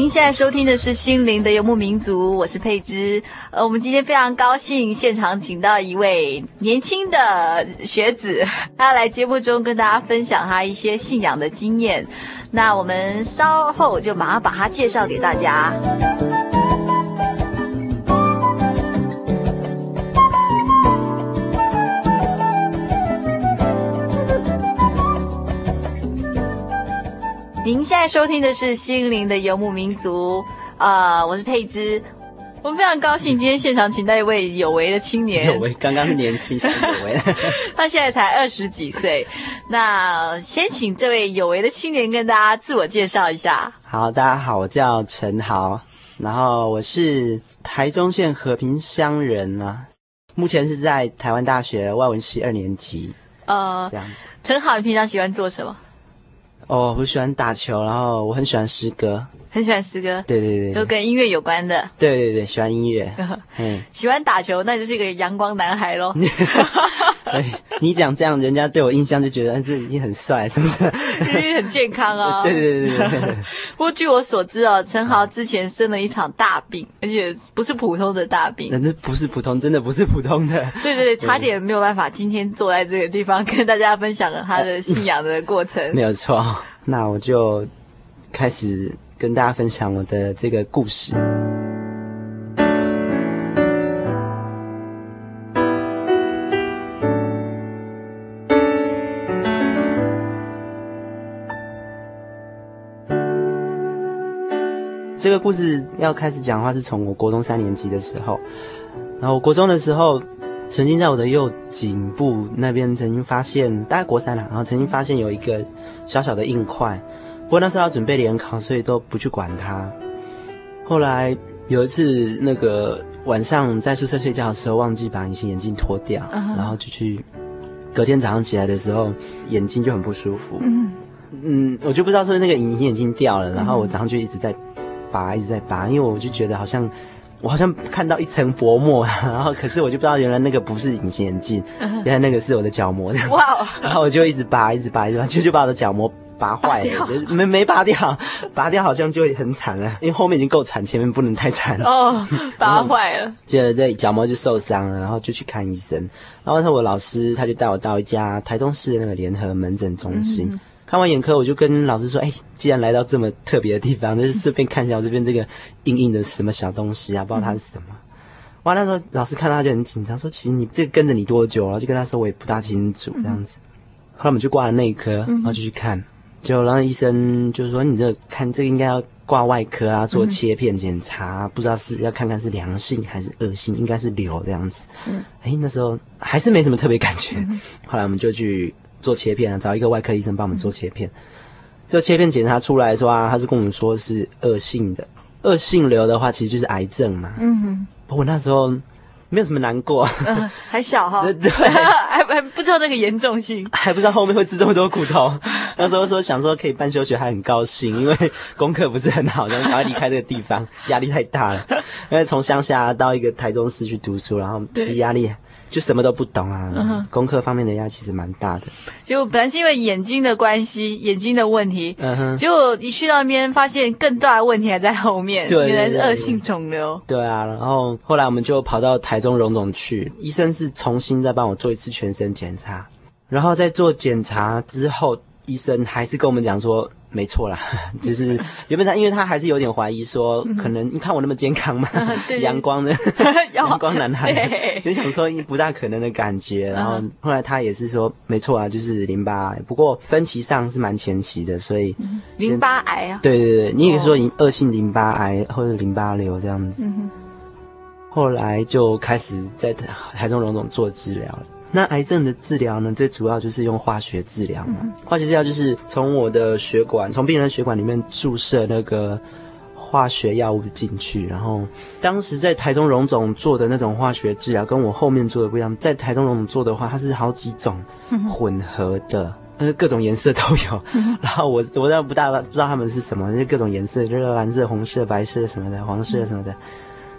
您现在收听的是《心灵的游牧民族》，我是佩芝。呃，我们今天非常高兴，现场请到一位年轻的学子，他来节目中跟大家分享他一些信仰的经验。那我们稍后就马上把他介绍给大家。您现在收听的是《心灵的游牧民族》，啊、呃，我是佩芝。我们非常高兴今天现场请到一位有为的青年。有为，刚刚是年轻，现在有为。他现在才二十几岁。那先请这位有为的青年跟大家自我介绍一下。好，大家好，我叫陈豪，然后我是台中县和平乡人啊，目前是在台湾大学外文系二年级。呃，这样子。陈豪，你平常喜欢做什么？哦，我喜欢打球，然后我很喜欢诗歌，很喜欢诗歌，对对对，就跟音乐有关的，对对对，喜欢音乐，嗯，喜欢打球，那就是一个阳光男孩喽。你讲这样，人家对我印象就觉得这你很帅，是不是？你很健康啊。对对对对对。不过据我所知哦，陈豪之前生了一场大病，而且不是普通的大病，那这不是普通，真的不是普通的。对对对，差点没有办法今天坐在这个地方跟大家分享了他的信仰的过程。没有错。那我就开始跟大家分享我的这个故事。故事要开始讲的话，是从我国中三年级的时候，然后我国中的时候。曾经在我的右颈部那边曾经发现，大概国三了，然后曾经发现有一个小小的硬块，不过那时候要准备联考，所以都不去管它。后来有一次，那个晚上在宿舍睡觉的时候，忘记把隐形眼镜脱掉，uh -huh. 然后就去，隔天早上起来的时候，眼睛就很不舒服。嗯、uh 我就不知道说那个隐形眼镜掉了，然后我早上就一直在拔，一直在拔，因为我就觉得好像。我好像看到一层薄膜，然后可是我就不知道原来那个不是隐形眼镜，原来那个是我的角膜。哇、wow！然后我就一直拔，一直拔，一直拔，就就把我的角膜拔坏了，没没拔掉，拔掉好像就会很惨了，因为后面已经够惨，前面不能太惨了。哦，拔坏了，接着对角膜就受伤了，然后就去看医生。然后我老师他就带我到一家台中市的那个联合门诊中心。嗯看完眼科，我就跟老师说：“哎，既然来到这么特别的地方，就是顺便看一下我这边这个硬硬的什么小东西啊，不知道它是什么。”哇，那时候老师看到他就很紧张，说：“其实你这个跟着你多久了？”就跟他说：“我也不大清楚。”这样子。后来我们就挂了内科，然后就去看，就然后医生就说：“你这看这个应该要挂外科啊，做切片检查，不知道是要看看是良性还是恶性，应该是瘤这样子。”嗯，哎，那时候还是没什么特别感觉。后来我们就去。做切片啊，找一个外科医生帮我们做切片。这切片检查出来说啊，他是跟我们说是恶性的，恶性瘤的话其实就是癌症嘛。嗯哼。不过那时候没有什么难过，嗯，还小哈，对，还还不知道那个严重性，还不知道后面会吃这么多苦头。那时候说想说可以办休学，还很高兴，因为功课不是很好，然后赶快离开这个地方，压力太大了。因为从乡下到一个台中市去读书，然后其实压力。就什么都不懂啊，嗯、功课方面的压力其实蛮大的。结果本来是因为眼睛的关系，眼睛的问题，嗯哼，结果一去到那边，发现更大的问题还在后面，对，原来是恶性肿瘤。对啊，然后后来我们就跑到台中荣总去，医生是重新再帮我做一次全身检查，然后在做检查之后，医生还是跟我们讲说。没错啦，就是原本他，因为他还是有点怀疑说，可能你看我那么健康嘛，阳光的 阳光男孩，就想说不大可能的感觉。然后后来他也是说，没错啊，就是淋巴癌，不过分期上是蛮前期的，所以淋巴癌啊，对对对，你也说恶性淋巴癌或者淋巴瘤这样子。后来就开始在台中荣总做治疗了。那癌症的治疗呢，最主要就是用化学治疗嘛。嗯、化学治疗就是从我的血管，从病人的血管里面注射那个化学药物进去。然后当时在台中荣总做的那种化学治疗，跟我后面做的不一样。在台中荣总做的话，它是好几种混合的，嗯、各种颜色都有。嗯、然后我我倒不大不知道他们是什么，就是各种颜色，就是蓝色、红色、白色什么的，黄色什么的。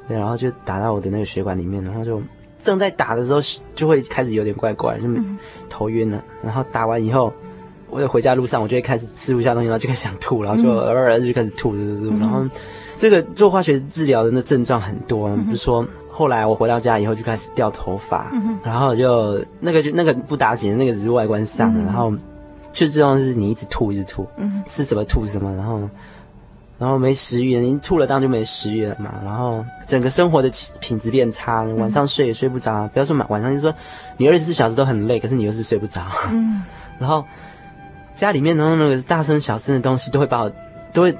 对，然后就打到我的那个血管里面，然后就。正在打的时候，就会开始有点怪怪，就头晕了。然后打完以后，我在回家路上，我就会开始吃不下东西，然后就开始想吐，然后就偶尔就开始吐吐吐吐。然后这个做化学治疗的那症状很多，比如说后来我回到家以后就开始掉头发，然后就那个就那个不打紧，那个只是外观上的，然后就这种就是你一直吐一直吐，吃什么吐什么，然后。然后没食欲，你吐了当然就没食欲了嘛。然后整个生活的品质变差，晚上睡也睡不着。不要说晚晚上，就说你二十四小时都很累，可是你又是睡不着。嗯。然后家里面然后那个大声小声的东西都会把我都会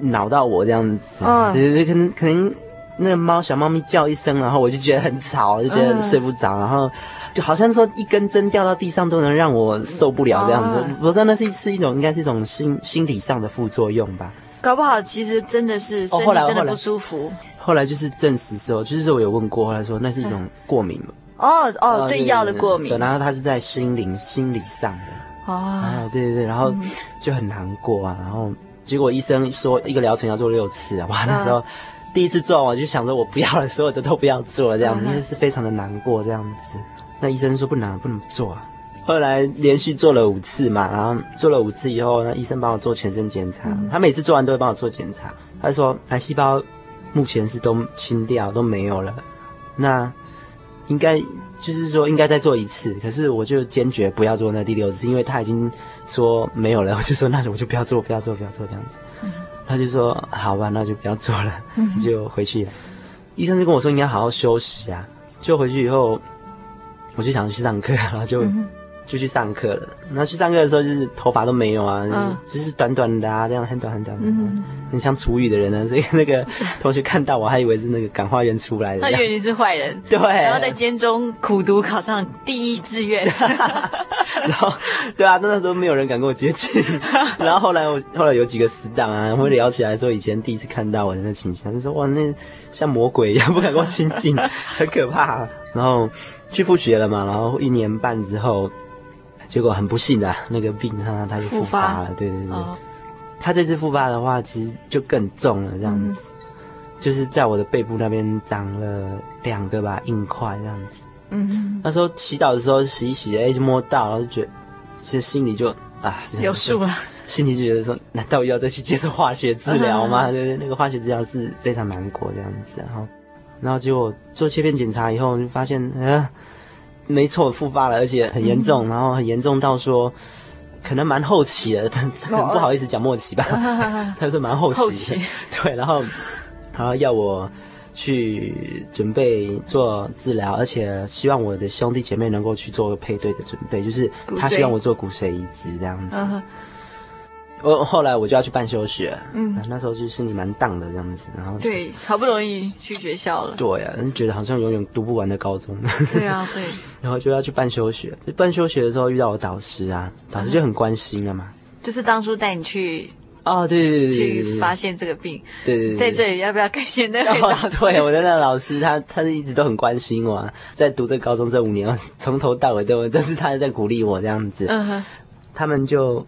恼到我这样子。啊。对对对，可能可能那个猫小猫咪叫一声，然后我就觉得很吵，就觉得睡不着。然后就好像说一根针掉到地上都能让我受不了这样子。我知道那是是一种应该是一种心心理上的副作用吧。搞不好其实真的是身体真的不舒服。后来，后来，后来就是证实说，就是我有问过，后来说那是一种过敏嘛。哦哦，对药的过敏。对，然后他是在心灵心理上的。哦。啊，对对对，然后就很难过啊，然后结果医生说一个疗程要做六次啊，哇，那时候第一次做完我就想说我不要了，所有的都不要做了这样子，因为是非常的难过这样子。那医生说不能不能做啊。后来连续做了五次嘛，然后做了五次以后，那医生帮我做全身检查。嗯、他每次做完都会帮我做检查。他说癌细胞目前是都清掉，都没有了。那应该就是说应该再做一次，可是我就坚决不要做那第六次，因为他已经说没有了。我就说那我就不要做，不要做，不要做这样子。嗯、他就说好吧，那就不要做了，嗯、就回去了。医生就跟我说应该好好休息啊。就回去以后，我就想去上课，然后就。嗯就去上课了，然后去上课的时候就是头发都没有啊，嗯、就是短短的啊，这样很短很短的，嗯、很像厨余的人呢。所以那个同学看到我还以为是那个感化院出来的，他以为你是坏人，对，然后在监中苦读考上第一志愿，然后对啊，那时候没有人敢跟我接近，然后后来我后来有几个死党啊，会聊起来说以前第一次看到我的那倾向，就说哇那像魔鬼一样，不敢跟我亲近，很可怕。然后去复学了嘛，然后一年半之后。结果很不幸的，那个病他他就复发了，对对对，哦、他这次复发的话，其实就更重了，这样子，嗯、就是在我的背部那边长了两个吧硬块，这样子。嗯。哼，那时候洗澡的时候洗一洗，哎，就摸到，然后就觉得，其实心里就啊，有数了，心里就觉得说，难道又要再去接受化学治疗吗？对对，那个化学治疗是非常难过这样子，然后，然后结果做切片检查以后，就发现，呃没错，复发了，而且很严重，嗯、然后很严重到说可能蛮后期的，他可能不好意思讲末期吧，哦、他说蛮后期，后期。对，然后然后要我去准备做治疗，而且希望我的兄弟姐妹能够去做个配对的准备，就是他希望我做骨髓移植这样子。嗯我后来我就要去办休学，嗯，那时候就心里蛮荡的这样子，然后对，好不容易去学校了，对呀、啊，觉得好像永远读不完的高中，对啊，对，然后就要去办休学，在办休学的时候遇到我导师啊，导师就很关心了嘛，就是当初带你去哦，对对对对，去发现这个病。对对对，在这里要不要感谢那位老师？对，我的那个老师，他他是一直都很关心我，在读这高中这五年，从头到尾都都是他在鼓励我这样子。嗯哼，他们就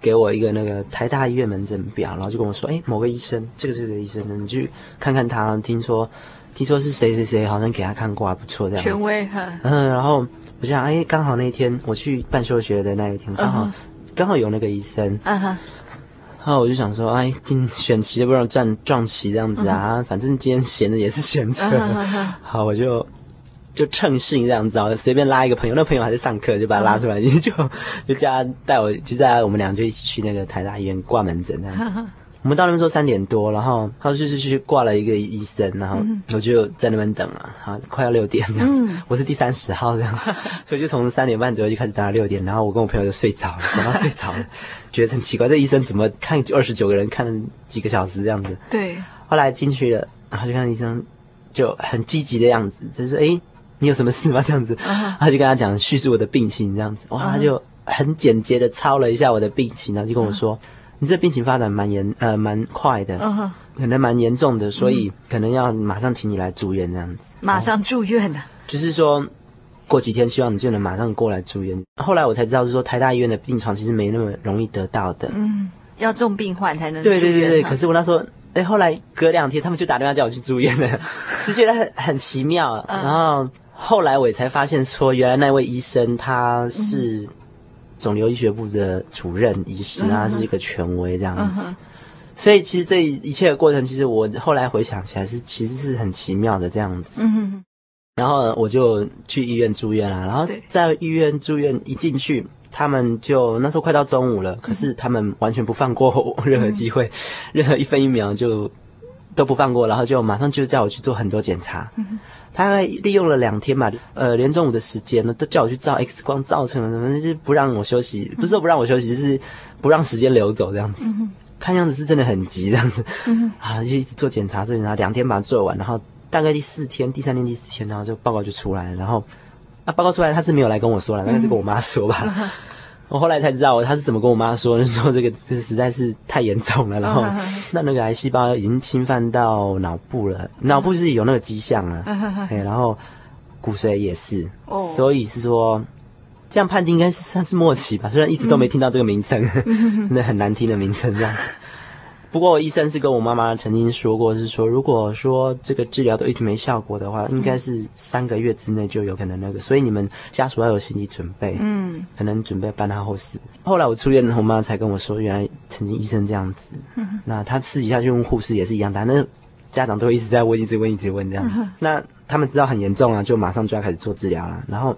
给我一个那个台大医院门诊表，然后就跟我说：“哎，某个医生，这个是这个医生呢，你去看看他。听说听说是谁谁谁，好像给他看过，还不错这样。”权威哈。嗯，然后我就想，哎，刚好那一天我去办休学的那一天，刚好、uh huh. 刚好有那个医生。嗯哼。然后我就想说，哎，今选期的不让撞撞期这样子啊，uh. 反正今天闲的也是闲着。Uh. 好，我就就趁兴这样子，我随便拉一个朋友，那朋友还在上课，就把他拉出来，uh. 就 就叫他带我，就在我们俩就一起去那个台大医院挂门诊这样子。Uh. 我们到那边说三点多，然后他就是去挂了一个医生，然后我就在那边等了，好，快要六点这样子，嗯、我是第三十号这样，所以就从三点半左右就开始等到六点，然后我跟我朋友就睡着了，等到睡着了，觉得很奇怪，这医生怎么看二十九个人看了几个小时这样子？对。后来进去了，然后就看医生就很积极的样子，就是哎，你有什么事吗？这样子，他、uh. 就跟他讲叙述我的病情这样子，哇，他就很简洁的抄了一下我的病情，然后就跟我说。Uh. 你这病情发展蛮严，呃，蛮快的，嗯，可能蛮严重的，所以可能要马上请你来住院这样子。马上住院呢？就是说，过几天希望你就能马上过来住院。后来我才知道，是说台大医院的病床其实没那么容易得到的，嗯，要重病患才能。对对对对。可是我那时候，哎，后来隔两天他们就打电话叫我去住院了，就觉得很很奇妙。然后后来我也才发现，说原来那位医生他是。肿瘤医学部的主任医师啊，是一个权威这样子，uh. 所以其实这一切的过程，其实我后来回想起来是其实是很奇妙的这样子。Uh. 然后我就去医院住院了，然后在医院住院一进去，他们就那时候快到中午了，可是他们完全不放过我任何机会，uh. 任何一分一秒就都不放过，然后就马上就叫我去做很多检查。Uh. 他还利用了两天吧，呃，连中午的时间呢，都叫我去照 X 光，照成了什么，就是不让我休息，不是说不让我休息，就是不让时间流走这样子。嗯、看样子是真的很急这样子，嗯、啊，就一直做检查，做检查，两天把它做完，然后大概第四天、第三天、第四天，然后就报告就出来了，然后啊，报告出来他是没有来跟我说了，大概是跟我妈说吧。我后来才知道，他是怎么跟我妈说，说这个这实在是太严重了，然后那那个癌细胞已经侵犯到脑部了，脑部是有那个迹象了，哎，然后骨髓也是，所以是说这样判定应该是算是末期吧，虽然一直都没听到这个名称，那很难听的名称这样。不过医生是跟我妈妈曾经说过，是说如果说这个治疗都一直没效果的话，应该是三个月之内就有可能那个，所以你们家属要有心理准备，嗯，可能准备办他后事。后来我出院了，我妈才跟我说，原来曾经医生这样子，那他私底下去问护士也是一样的，那家长都会一直在问，一直问，一直问这样子。嗯、那他们知道很严重啊，就马上就要开始做治疗了。然后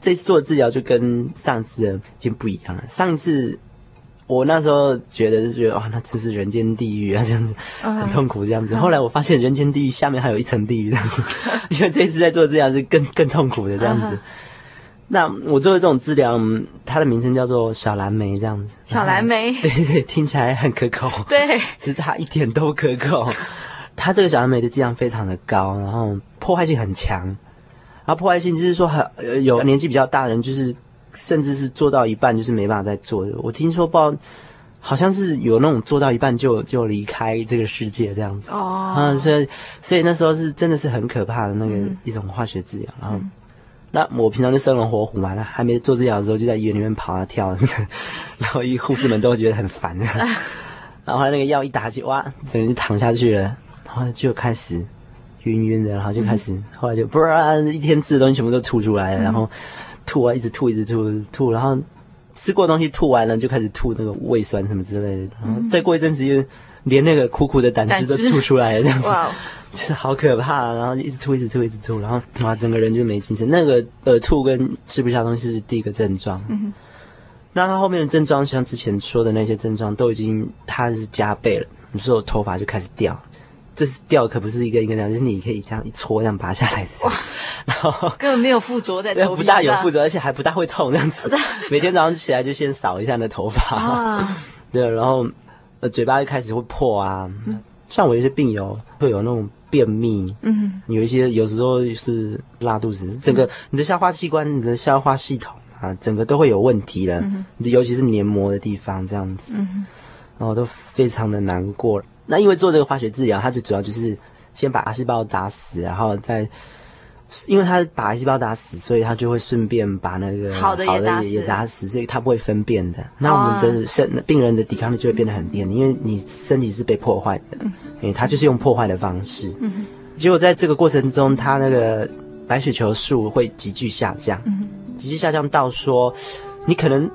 这次做的治疗就跟上次的已经不一样了，上一次。我那时候觉得是觉得哇，那真是人间地狱啊，这样子很痛苦这样子。后来我发现人间地狱下面还有一层地狱这样子，因为这一次在做治疗是更更痛苦的这样子。那我做的这种治疗，它的名称叫做小蓝莓这样子。小蓝莓，对对对，听起来很可口。对，其实它一点都不可口。它这个小蓝莓的剂量非常的高，然后破坏性很强。然后破坏性就是说很有年纪比较大的人就是。甚至是做到一半就是没办法再做的。我听说不知道，好像是有那种做到一半就就离开这个世界这样子。哦，嗯，所以所以那时候是真的是很可怕的那个一种化学治疗。嗯、然后，那我平常就生龙活虎嘛，那还没做治疗的时候就在医院里面跑啊跳啊，然后一护士们都会觉得很烦。然后那个药一打起，哇，整个人就躺下去了，然后就开始晕晕的，然后就开始，嗯、后来就不然一天吃的东西全部都吐出来了，嗯、然后。吐啊，一直吐，一直吐，吐，然后吃过东西吐完了，就开始吐那个胃酸什么之类的，然后再过一阵子，又连那个苦苦的胆汁都吐出来了，这样子，就是好可怕。然后就一直吐，一直吐，一直吐，然后哇，整个人就没精神。那个呃，吐跟吃不下东西是第一个症状。那他后面的症状，像之前说的那些症状，都已经他是加倍了。你说我头发就开始掉。这是掉，可不是一个一个这样，就是你可以这样一搓，这样拔下来的。哇！然后根本没有附着在 头发，不大有附着，而且还不大会痛，这样子。每天早上起来就先扫一下你的头发。啊。对，然后呃，嘴巴一开始会破啊。嗯。像我有些病友会有那种便秘。嗯。有一些有时候是拉肚子，整个你的消化器官、你的消化系统啊，整个都会有问题的。嗯。尤其是黏膜的地方这样子。嗯。然后都非常的难过。那因为做这个化学治疗，它最主要就是先把癌细胞打死，然后再。因为它把癌细胞打死，所以它就会顺便把那个好的也打死，也打死，所以它不会分辨的。那我们的身、哦、病人的抵抗力就会变得很低，因为你身体是被破坏的，嗯，因为他就是用破坏的方式。嗯，结果在这个过程中，它那个白血球数会急剧下降，嗯，急剧下降到说，你可能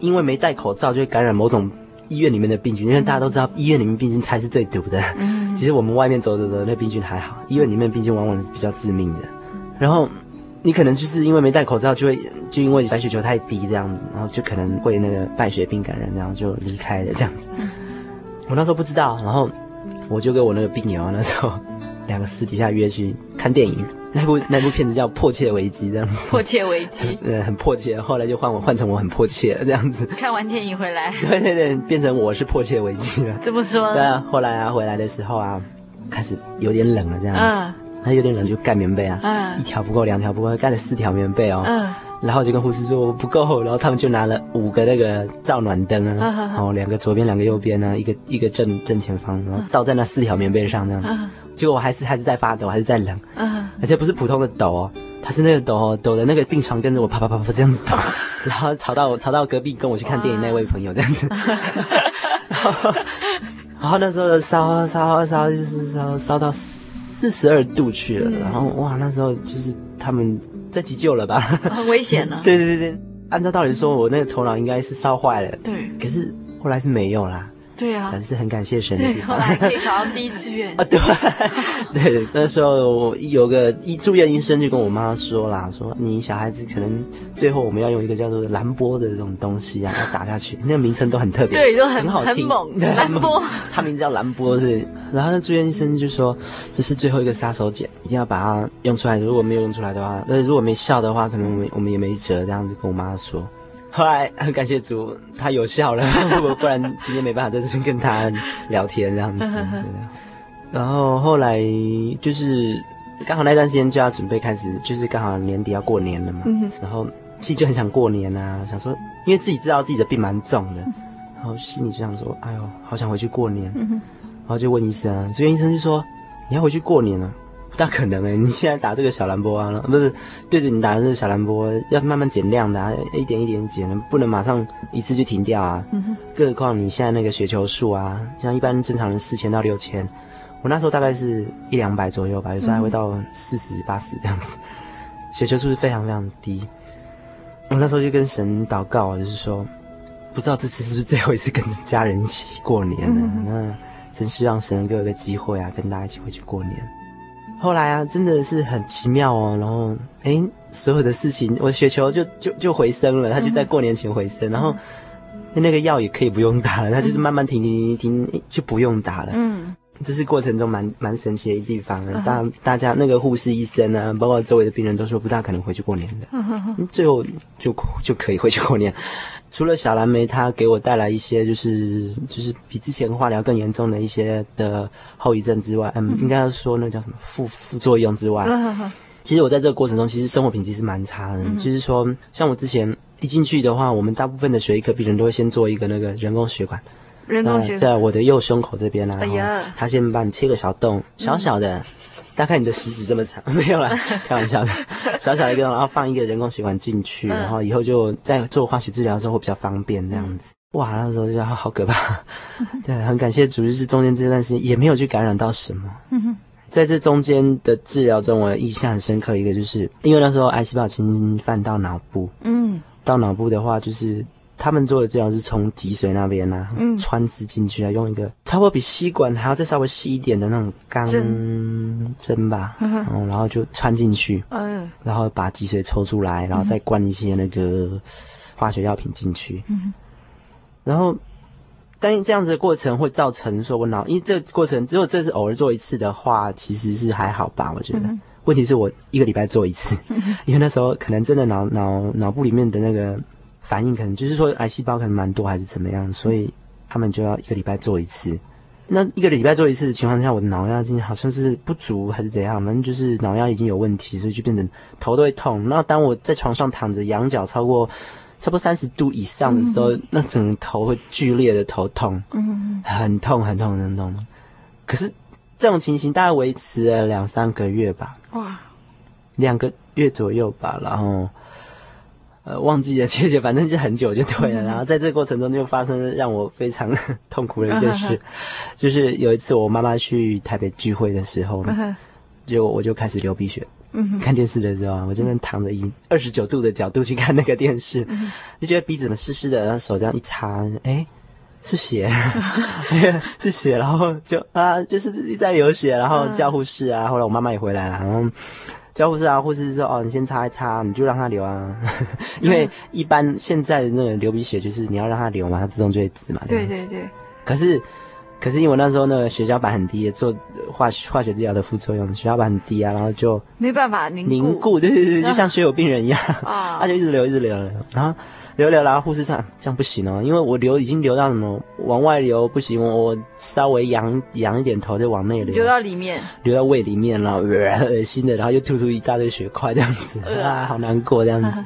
因为没戴口罩就会感染某种医院里面的病菌，因为大家都知道医院里面病菌才是最毒的。嗯，其实我们外面走走的那病菌还好，医院里面病菌往往是比较致命的。然后你可能就是因为没戴口罩，就会就因为白血球太低这样，然后就可能会那个败血病感染，然后就离开了这样子。我那时候不知道，然后我就跟我那个病友那时候两个私底下约去看电影，那部那部片子叫《迫切危机》这样子。迫切危机。呃，很迫切。后来就换我换成我很迫切这样子。看完电影回来。对对对，变成我是迫切危机了。这么说？对啊，后来啊回来的时候啊，开始有点冷了这样子。嗯他有点冷，就盖棉被啊，嗯、一条不够，两条不够，盖了四条棉被哦。嗯，然后就跟护士说我不够，然后他们就拿了五个那个照暖灯啊，然后两个左边，两个右边啊，一个一个正正前方，然后照在那四条棉被上这样。嗯，结果我还是还是在发抖，还是在冷。嗯，而且不是普通的抖哦，他是那个抖哦，抖的那个病床跟着我啪啪啪啪这样子抖，然后吵到吵到隔壁跟我去看电影那位朋友这样子。然后，然后那时候烧烧烧就是烧烧到。四十二度去了，嗯，然后哇，那时候就是他们在急救了吧？很危险呢，啊。对对对对，按照道理说，我那个头脑应该是烧坏了。对，可是后来是没有啦。对啊，还是很感谢神的地方。对，后来可以考到第一志愿啊！对，对，那时候我有个医住院医生就跟我妈说啦，说你小孩子可能最后我们要用一个叫做蓝波的这种东西啊，要打下去，那个名称都很特别，对，都很很好听。蓝波，他名字叫蓝波，是。然后那住院医生就说，这是最后一个杀手锏，一定要把它用出来。如果没有用出来的话，那如果没效的话，可能我们我们也没辙。这样子跟我妈说。后来很感谢主，他有效了，不 不然今天没办法在这边跟他聊天这样子。然后后来就是刚好那段时间就要准备开始，就是刚好年底要过年了嘛。然后其实就很想过年啊，想说因为自己知道自己的病蛮重的，然后心里就想说，哎呦，好想回去过年。然后就问医生啊，这边医生就说你要回去过年了。不大可能诶，你现在打这个小蓝波啊，不是对着你打的这个小蓝波，要慢慢减量的啊，一点一点减，不能马上一次就停掉啊。嗯。更何况你现在那个雪球数啊，像一般正常人四千到六千，我那时候大概是一两百左右吧，有时候还会到四十八十这样子，雪球数是非常非常低。我那时候就跟神祷告啊，就是说，不知道这次是不是最后一次跟家人一起过年了，嗯、那真希望神给我一个机会啊，跟大家一起回去过年。后来啊，真的是很奇妙哦。然后，诶，所有的事情，我雪球就就就回升了，它就在过年前回升。然后，那个药也可以不用打了，它就是慢慢停停停停，就不用打了。嗯，这是过程中蛮蛮神奇的一地方。大、嗯、大家那个护士、医生啊，包括周围的病人都说不大可能回去过年的。最后就就可以回去过年。除了小蓝莓，它给我带来一些就是就是比之前化疗更严重的一些的后遗症之外，嗯，嗯应该要说那叫什么副副作用之外，嗯，其实我在这个过程中，其实生活品质是蛮差的。嗯、就是说，像我之前一进去的话，我们大部分的血液科病人都会先做一个那个人工血管，人工血管在我的右胸口这边啊，然后他先帮你切个小洞，小小的。嗯大概你的食指这么长，没有啦，开玩笑的，小小的一个，然后放一个人工血管进去，然后以后就在做化学治疗的时候会比较方便这样子。哇，那时候就觉得好可怕。对，很感谢主，就是中间这段时间也没有去感染到什么。在这中间的治疗中，我印象很深刻一个，就是因为那时候癌细胞侵犯到脑部，嗯，到脑部的话就是。他们做的治疗是从脊髓那边啊，嗯、穿刺进去啊，用一个差不多比吸管还要再稍微细一点的那种钢针。吧，嗯，嗯，然后就穿进去，嗯，然后把脊髓抽出来，然后再灌一些那个化学药品进去，嗯，然后，但是这样子的过程会造成说我脑，因为这个过程只有这是偶尔做一次的话，其实是还好吧，我觉得。嗯、问题是我一个礼拜做一次，嗯，因为那时候可能真的脑脑脑部里面的那个。反应可能就是说癌细胞可能蛮多还是怎么样，所以他们就要一个礼拜做一次。那一个礼拜做一次的情况下，我的脑压已经好像是不足还是怎样，反正就是脑压已经有问题，所以就变成头都会痛。那当我在床上躺着仰角超过差不多三十度以上的时候，嗯、那整个头会剧烈的头痛，嗯，很痛很痛很痛。可是这种情形大概维持了两三个月吧，哇，两个月左右吧，然后。呃，忘记了，确切，反正就很久就对了。嗯、然后在这个过程中，就发生了让我非常 痛苦的一件事，嗯、就是有一次我妈妈去台北聚会的时候呢，嗯、就我就开始流鼻血。嗯，看电视的时候啊，我这边躺着以二十九度的角度去看那个电视，嗯、就觉得鼻子怎么湿湿的，然后手这样一擦，哎，是血，嗯、是血，然后就啊，就是在流血，然后叫护士啊。后来我妈妈也回来了，然后。叫护士啊，护士说：“哦，你先擦一擦，你就让它流啊，因为一般现在的那个流鼻血就是你要让它流嘛，它自动就会止嘛。”对对对。可是，可是因为我那时候那个血小板很低，做化学化学治疗的副作用，血小板很低啊，然后就没办法凝凝固，对对对，就像 血友病人一样，啊，它就一直流一直流，然后。流流啦，护士说这样不行哦，因为我流已经流到什么往外流不行，我我稍微仰仰一点头就往内流，流到里面，流到胃里面了，恶心的，然后又吐出一大堆血块这样子，啊，好难过这样子。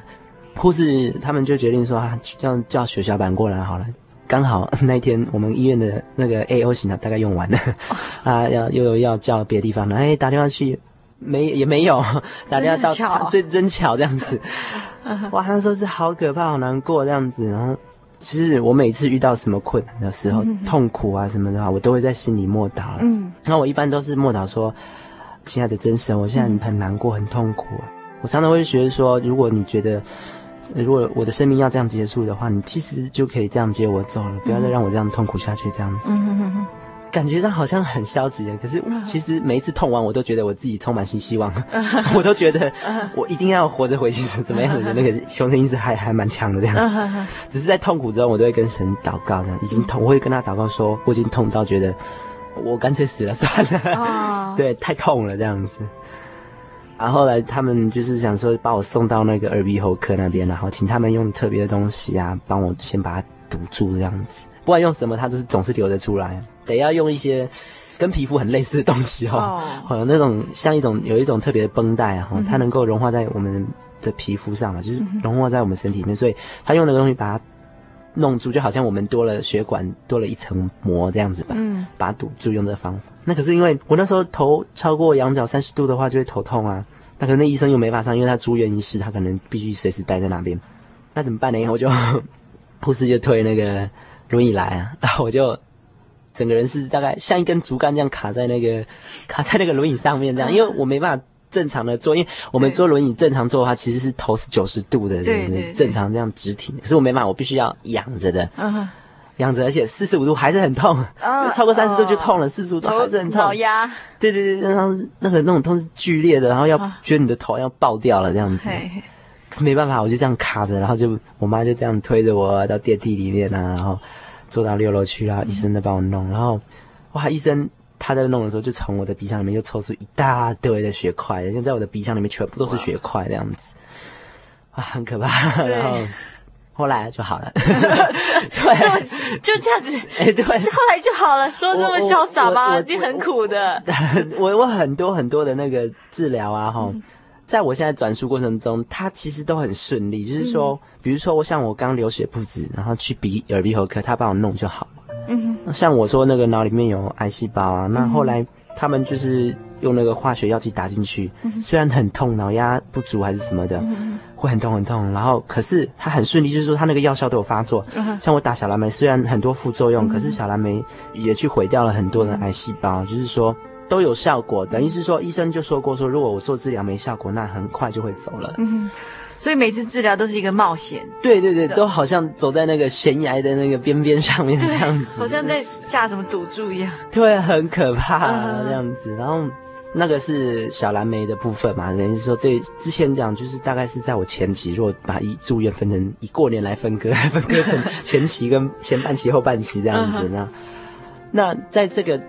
护士他们就决定说啊，叫叫血小板过来好了，刚好那一天我们医院的那个 A O 型的大概用完了，啊，要又要叫别的地方了，哎，打电话去。没也没有 打电话到，巧对，真巧这样子，哇，那时候是好可怕，好难过这样子。然后，其实我每次遇到什么困难的时候，嗯、痛苦啊什么的话，我都会在心里默祷。嗯，那我一般都是默祷说：“亲爱的真神，我现在很难过，很痛苦啊。”我常常会觉得说，如果你觉得，如果我的生命要这样结束的话，你其实就可以这样接我走了，不要再让我这样痛苦下去，这样子。嗯感觉上好像很消极，可是其实每一次痛完，我都觉得我自己充满新希望，我都觉得我一定要活着回去，怎么样的那个求生意识还还蛮强的这样子。只是在痛苦之后，我都会跟神祷告，这样。已经痛，我会跟他祷告说，我已经痛到觉得我干脆死了算了，对，太痛了这样子。然后后来他们就是想说把我送到那个耳鼻喉科那边，然后请他们用特别的东西啊，帮我先把它堵住这样子。不管用什么，它就是总是流得出来。得要用一些跟皮肤很类似的东西哈，哦，oh. 那种像一种有一种特别的绷带啊，它能够融化在我们的皮肤上嘛，就是融化在我们身体里面，所以他用那个东西把它弄住，就好像我们多了血管多了一层膜这样子吧，嗯，把它堵住用这个方法。那可是因为我那时候头超过仰角三十度的话就会头痛啊，那可能那医生又没法上，因为他住院医师，他可能必须随时待在那边，那怎么办呢？以后就 护士就推那个。轮椅来啊，然 后我就整个人是大概像一根竹竿这样卡在那个 卡在那个轮椅上面这样，因为我没办法正常的坐，因为我们坐轮椅正常坐的话，其实是头是九十度的，对对，正常这样直挺，可是我没办法，我必须要仰着的，仰着，而且四十五度还是很痛，超过三十度就痛了，四十五度还是很痛，脑压，对对对，然后那个那种痛是剧烈的，然后要觉得你的头要爆掉了这样子。可是没办法，我就这样卡着，然后就我妈就这样推着我到电梯里面啊，然后坐到六楼去，然后医生在帮我弄，然后哇，医生他在弄的时候就从我的鼻腔里面又抽出一大堆的血块，现在我的鼻腔里面全部都是血块这样子，啊，很可怕。然后后来就好了，对，就这样子，哎，对，后来就好了，说这么潇洒吗？你很苦的，我我很多很多的那个治疗啊，哈。在我现在转述过程中，它其实都很顺利。就是说，比如说我像我刚流血不止，然后去鼻耳鼻喉科，他帮我弄就好了。嗯哼。像我说那个脑里面有癌细胞啊，那后来他们就是用那个化学药剂打进去，虽然很痛，脑压不足还是什么的，会很痛很痛。然后可是它很顺利，就是说它那个药效都有发作。像我打小蓝莓，虽然很多副作用，可是小蓝莓也去毁掉了很多的癌细胞，就是说。都有效果，等于是说，医生就说过说，如果我做治疗没效果，那很快就会走了。嗯，所以每次治疗都是一个冒险。对对对，都好像走在那个悬崖的那个边边上面这样子，好像在下什么赌注一样。对，很可怕、啊、这样子。然后那个是小蓝莓的部分嘛，等于是说这之前讲就是大概是在我前期，如果把一住院分成以过年来分割，分割成前期跟前半期后半期这样子。那那在这个。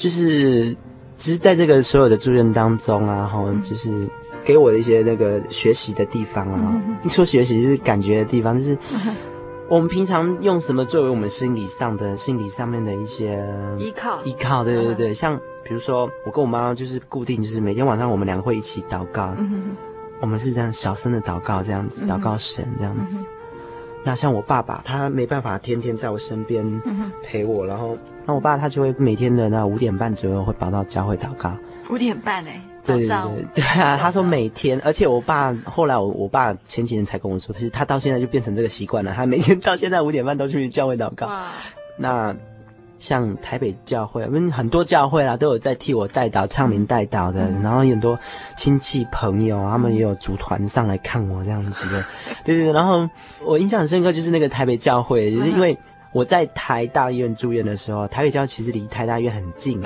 就是，其实在这个所有的住院当中啊，哈，就是给我的一些那个学习的地方啊。一 说学习就是感觉的地方，就是 我们平常用什么作为我们心理上的、心理上面的一些依靠？依靠，对对对。像比如说，我跟我妈妈就是固定，就是每天晚上我们两个会一起祷告。我们是这样小声的祷告，这样子祷告神这样子。那像我爸爸，他没办法天天在我身边陪我，然后那我爸他就会每天的那五点半左右会跑到教会祷告。五点半哎，早上对，对啊，他说每天，而且我爸后来我我爸前几年才跟我说，其实他到现在就变成这个习惯了，他每天到现在五点半都去教会祷告。那。像台北教会，因为很多教会啦，都有在替我代祷、唱名代祷的，嗯、然后很多亲戚朋友，他们也有组团上来看我这样子的，对对对。然后我印象很深刻，就是那个台北教会，就是因为我在台大医院住院的时候，台北教会其实离台大医院很近，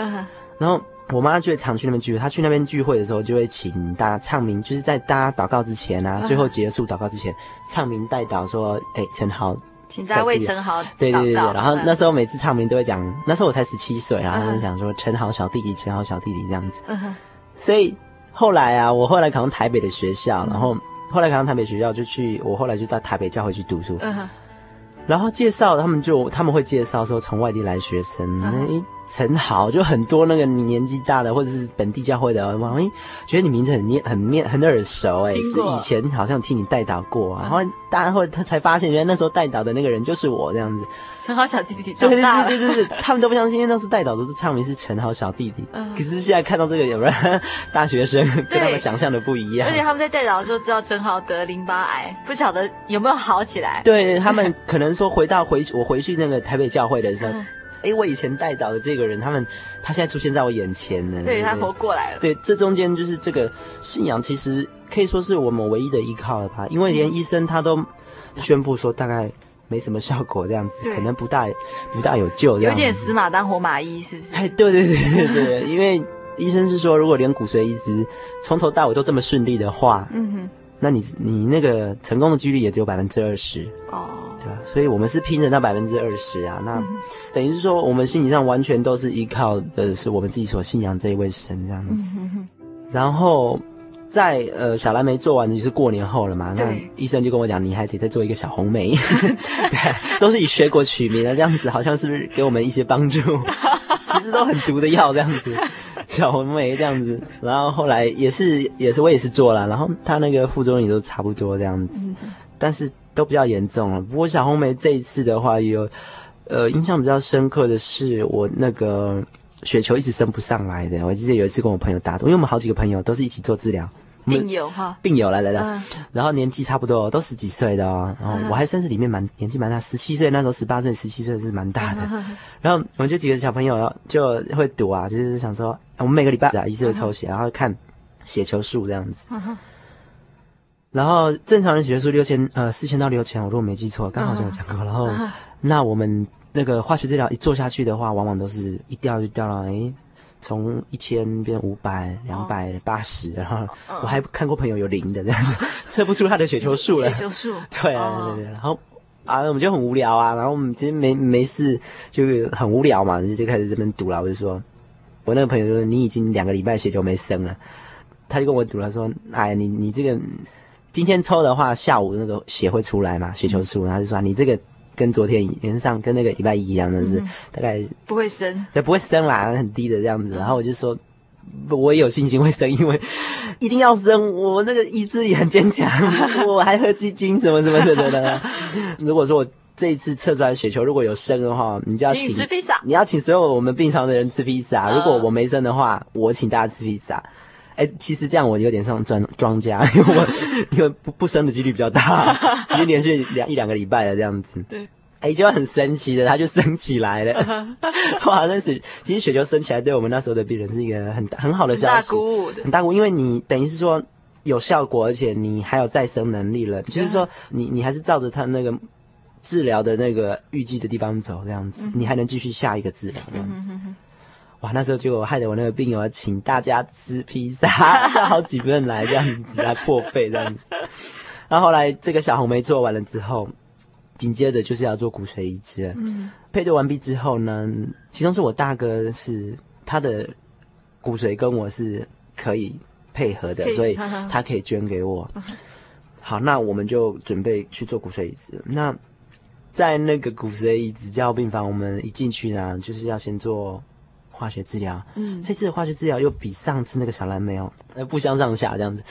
然后我妈就会常去那边聚会，她去那边聚会的时候，就会请大家唱名，就是在大家祷告之前啊，最后结束祷告之前，唱名代祷说，哎，陈豪。请大家为陈豪对对对对，然后那时候每次唱名都会讲，那时候我才十七岁，然后就想说陈豪小弟弟，陈豪小弟弟这样子。所以后来啊，我后来考上台北的学校，然后后来考上台北学校就去，我后来就到台北教会去读书。然后介绍他们就他们会介绍说从外地来学生，哎，陈豪就很多那个你年纪大的或者是本地教会的，哇，哎，觉得你名字很念很面很耳熟，哎，是以前好像替你代导过啊。然后大家会他才发现，原来那时候代导的那个人就是我这样子。陈豪小弟弟，对对对对对，他们都不相信，因为当时代导都是唱名是陈豪小弟弟。可是现在看到这个有没有大学生跟他们想象的不一样？而且他们在代导的时候知道陈豪得淋巴癌，不晓得有没有好起来。对他们可能。说回到回我回去那个台北教会的时候，哎、嗯，我以前带导的这个人，他们他现在出现在我眼前了，对，他活过来了。对，这中间就是这个信仰，其实可以说是我们唯一的依靠了吧？因为连医生他都宣布说大概没什么效果，这样子可能不大不大有救，有点死马当活马医，是不是？哎，对对对对对，因为医生是说，如果连骨髓移植从头到尾都这么顺利的话，嗯哼，那你你那个成功的几率也只有百分之二十哦。对吧？所以我们是拼着那百分之二十啊，那等于是说，我们心理上完全都是依靠的是我们自己所信仰这一位神这样子。然后在呃小蓝莓做完就是过年后了嘛，那医生就跟我讲，你还得再做一个小红莓 对，都是以水果取名的这样子，好像是不是给我们一些帮助？其实都很毒的药这样子，小红梅这样子。然后后来也是也是我也是做了，然后他那个副作用也都差不多这样子，但是。都比较严重了。不过小红梅这一次的话有，有呃印象比较深刻的是，我那个雪球一直升不上来的。我记得有一次跟我朋友打赌，因为我们好几个朋友都是一起做治疗，病友哈，病友来来来，嗯、然后年纪差不多，都十几岁的哦。然后我还算是里面蛮年纪蛮大，十七岁那时候十八岁，十七岁是蛮大的。嗯、然后我们就几个小朋友就会赌啊，就是想说，我们每个礼拜啊一次会抽血，然后看血球数这样子。嗯然后正常人血球数六千，呃，四千到六千，我如果没记错，刚好就有讲过。然后，那我们那个化学治疗一做下去的话，往往都是一掉就掉了，诶，从一千变五百、两百、八十，然后我还看过朋友有零的这样子，测不出他的血球数了。血球数。对啊，对对对。然后啊，我们就很无聊啊，然后我们其实没没事，就是很无聊嘛，就就开始这边赌了。我就说，我那个朋友就说，你已经两个礼拜血球没升了，他就跟我赌了，说，哎，你你这个。今天抽的话，下午那个血会出来嘛？血球数，然后就说你这个跟昨天连上跟那个礼拜一一样的是，大概不会升，对，不会升啦，很低的这样子。然后我就说，我也有信心会升，因为一定要升，我那个意志力很坚强，我还喝鸡精什么什么的的。如果说我这一次测出来雪球如果有升的话，你就要请，请吃披萨，你要请所有我们病床的人吃披萨。如果我没升的话，我请大家吃披萨。哎，其实这样我有点像庄庄家，因为我 因为不不生的几率比较大，已经连续两一两个礼拜了这样子。对，哎，就很神奇的，它就升起来了。哇，那是其实雪球升起来，对我们那时候的病人是一个很很好的消息，很大鼓舞的，很大鼓舞，因为你等于是说有效果，而且你还有再生能力了，就是说你你还是照着他那个治疗的那个预计的地方走，这样子，你还能继续下一个治疗这样子。哇，那时候就害得我那个病友要请大家吃披萨，叫 好几个人来这样子来破费这样子。然后后来这个小红梅做完了之后，紧接着就是要做骨髓移植了。嗯，配对完毕之后呢，其中是我大哥是他的骨髓跟我是可以配合的，所以他可以捐给我。好，那我们就准备去做骨髓移植。那在那个骨髓移植加护病房，我们一进去呢，就是要先做。化学治疗，嗯，这次的化学治疗又比上次那个小蓝莓哦，呃，不相上下这样子。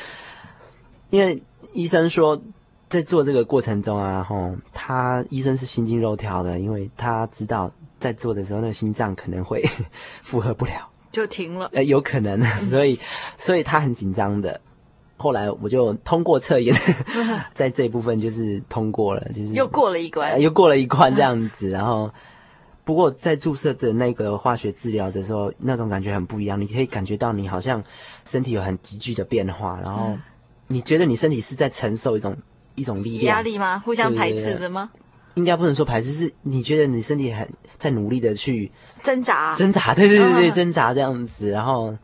因为医生说，在做这个过程中啊，吼，他医生是心惊肉跳的，因为他知道在做的时候，那个心脏可能会 负荷不了，就停了。呃，有可能，所以，所以他很紧张的。后来我就通过测验，在这一部分就是通过了，就是又过了一关，呃，又过了一关这样子。然后，不过在注射的那个化学治疗的时候，那种感觉很不一样，你可以感觉到你好像身体有很急剧的变化，然后你觉得你身体是在承受一种。一种力量，压力吗？互相排斥的吗？应该不能说排斥，是你觉得你身体很在努力的去挣扎，挣扎，对对对对，挣扎这样子，然后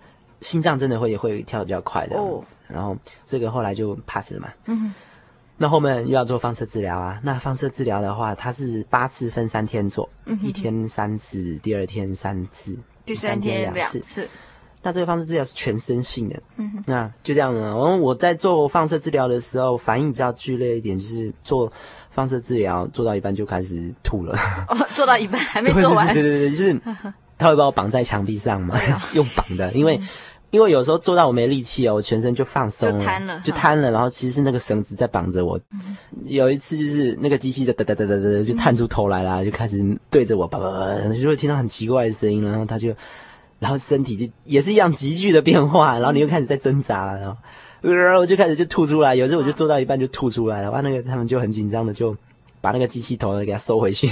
心脏真的会也会跳的比较快的样子，然后这个后来就 pass 了嘛。嗯，那后面又要做放射治疗啊。那放射治疗的话，它是八次分三天做，一天三次，第二天三次，第三天两次。那这个放射治疗是全身性的，嗯哼，那就这样呢。然后我在做放射治疗的时候，反应比较剧烈一点，就是做放射治疗做到一半就开始吐了。哦，做到一半还没做完。对对对，就是 他会把我绑在墙壁上嘛，用绑的，因为因为有时候做到我没力气哦，我全身就放松了，就瘫了，就瘫了。然后其实是那个绳子在绑着我。有一次就是那个机器的哒哒哒哒哒就探出头来了，就开始对着我叭叭叭，就会听到很奇怪的声音，然后他就。然后身体就也是一样急剧的变化，然后你又开始在挣扎了，然后，呃，我就开始就吐出来，有时候我就做到一半就吐出来了，哇，那个他们就很紧张的就把那个机器头给它收回去，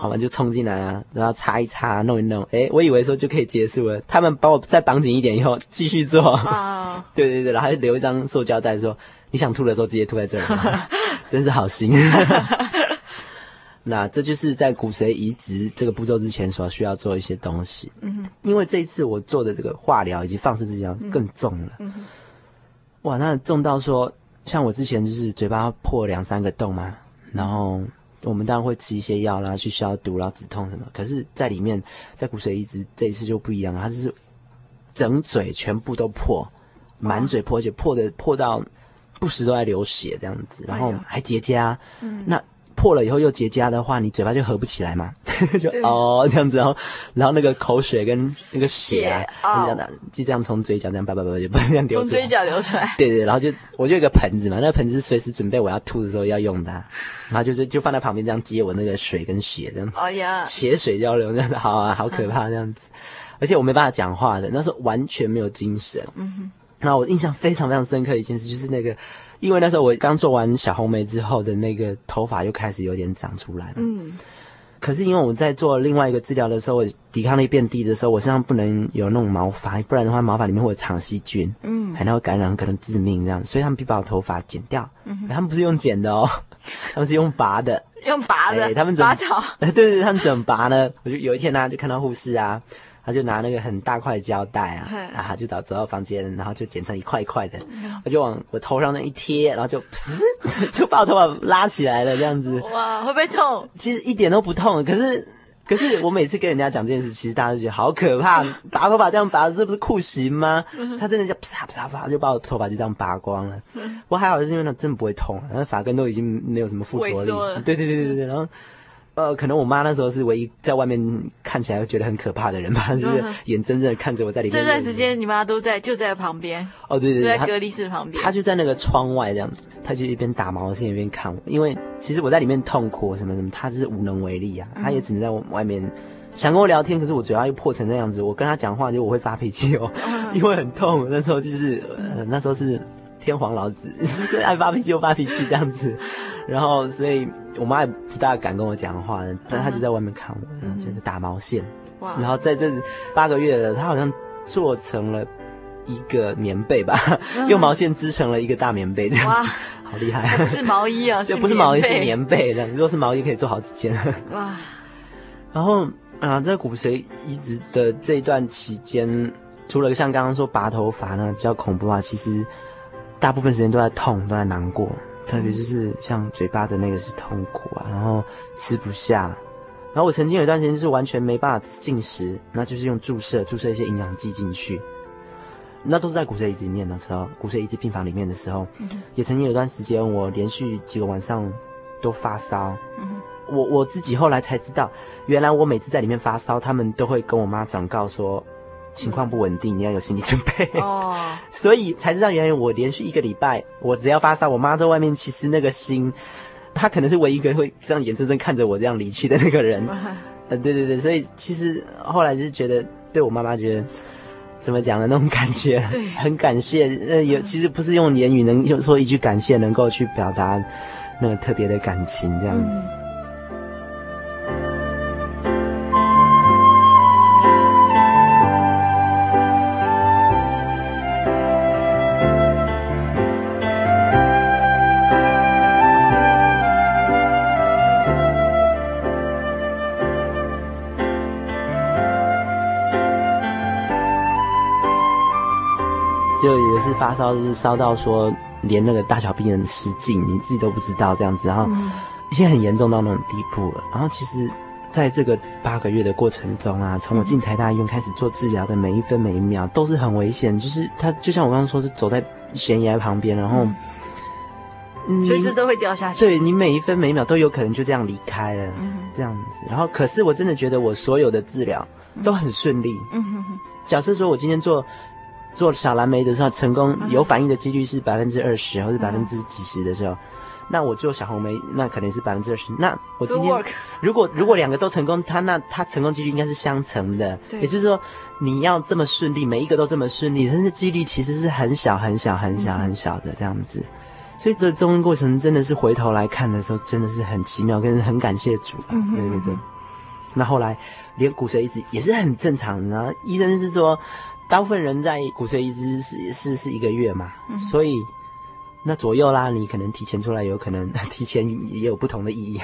好嘛，就冲进来啊，然后擦一擦，弄一弄，诶，我以为说就可以结束了，他们把我再绑紧一点以后继续做，对对对，然后还留一张塑胶袋说你想吐的时候直接吐在这儿，真是好心。那这就是在骨髓移植这个步骤之前所需要做一些东西。嗯，因为这一次我做的这个化疗以及放射治疗更重了。哇，那重到说，像我之前就是嘴巴破两三个洞嘛，然后我们当然会吃一些药啦，去消毒啦，止痛什么。可是，在里面，在骨髓移植这一次就不一样了，它就是整嘴全部都破，满嘴破，而且破的破到不时都在流血这样子，然后还结痂。嗯，那。破了以后又结痂的话，你嘴巴就合不起来嘛，就哦这样子，然后然后那个口水跟那个血啊，就这样的，就这样从嘴角这样叭叭叭叭就不这样流出来，从嘴角流出来。对对，然后就我就有个盆子嘛，那个盆子是随时准备我要吐的时候要用的，然后就是就放在旁边这样接我那个水跟血这样子，哦呀，血水交流这样子，好啊，好可怕这样子，而且我没办法讲话的，那时候完全没有精神。嗯哼，然后我印象非常非常深刻的一件事就是那个。因为那时候我刚做完小红梅之后的那个头发又开始有点长出来了。嗯。可是因为我在做另外一个治疗的时候，我抵抗力变低的时候，我身上不能有那种毛发，不然的话毛发里面会有长细菌，嗯，还能会感染，可能致命这样。所以他们必须把我头发剪掉。嗯。他们不是用剪的哦，他们是用拔的。用拔的。他们怎么？拔草。对对对，他们怎么拔呢？我就有一天呢，就看到护士啊。他就拿那个很大块胶带啊，然后就到走到房间，然后就剪成一块一块的，我就往我头上那一贴，然后就噗，就把我头发拉起来了，这样子。哇，会不会痛？其实一点都不痛，可是可是我每次跟人家讲这件事，其实大家都觉得好可怕，拔头发这样拔，这不是酷刑吗？他真的就啪啪啪就把我头发就这样拔光了。不过还好是因为他真的不会痛，那发根都已经没有什么附着力。对对对对对，然后。呃，可能我妈那时候是唯一在外面看起来会觉得很可怕的人吧，就是眼睁睁的看着我在里面。这段时间你妈都在，就在旁边。哦，对对对，就在隔离室旁边。她就在那个窗外这样子，她就一边打毛线一边看我。因为其实我在里面痛苦什么什么，她就是无能为力啊，她也只能在外面想跟我聊天，可是我嘴巴又破成那样子，我跟她讲话就我会发脾气哦，因为很痛。那时候就是，呃，那时候是。天皇老子 是爱发脾气就发脾气这样子，然后所以我妈也不大敢跟我讲话，但她就在外面看我，然后就是打毛线，哇！然后在这八个月了，她好像做成了一个棉被吧，用毛线织成了一个大棉被这样子，哇，好厉害！不是毛衣啊，就不是毛衣，是棉被这样。如果是毛衣，可以做好几件。哇！然后啊，在骨髓移植的这一段期间，除了像刚刚说拔头发呢比较恐怖啊，其实。大部分时间都在痛，都在难过，特别就是像嘴巴的那个是痛苦啊，然后吃不下，然后我曾经有一段时间就是完全没办法进食，那就是用注射，注射一些营养剂进去，那都是在骨髓移植里面的时候，骨髓移植病房里面的时候，嗯、也曾经有一段时间我连续几个晚上都发烧，嗯、我我自己后来才知道，原来我每次在里面发烧，他们都会跟我妈转告说。情况不稳定，你要有心理准备。哦，所以才知道原来我连续一个礼拜，我只要发烧，我妈在外面其实那个心，她可能是唯一一个会这样眼睁睁看着我这样离去的那个人。呃，对对对，所以其实后来就是觉得，对我妈妈觉得怎么讲的那种感觉，很感谢。呃，有其实不是用言语能用说一句感谢能够去表达那个特别的感情这样子。嗯是发烧，就是烧到说连那个大小便失禁，你自己都不知道这样子，然后已经很严重到那种地步了。然后其实，在这个八个月的过程中啊，从我进台大医院开始做治疗的每一分每一秒都是很危险，就是他就像我刚刚说，是走在悬崖旁边，然后随时都会掉下去。对，你每一分每一秒都有可能就这样离开了，这样子。然后可是我真的觉得我所有的治疗都很顺利。嗯哼哼。假设说我今天做。做小蓝莓的时候，成功有反应的几率是百分之二十，或者百分之几十的时候，那我做小红莓，那可能是百分之二十。那我今天如果如果两个都成功，它那它成功几率应该是相乘的。对，也就是说，你要这么顺利，每一个都这么顺利，但是几率其实是很小很小很小很小的这样子。所以这中间过程真的是回头来看的时候，真的是很奇妙，跟很感谢主啊。对对对。那后来连骨髓移植也是很正常的，然后医生是说。大部分人在骨髓移植是是是一个月嘛，嗯、所以那左右啦，你可能提前出来，有可能 提前也有不同的意义。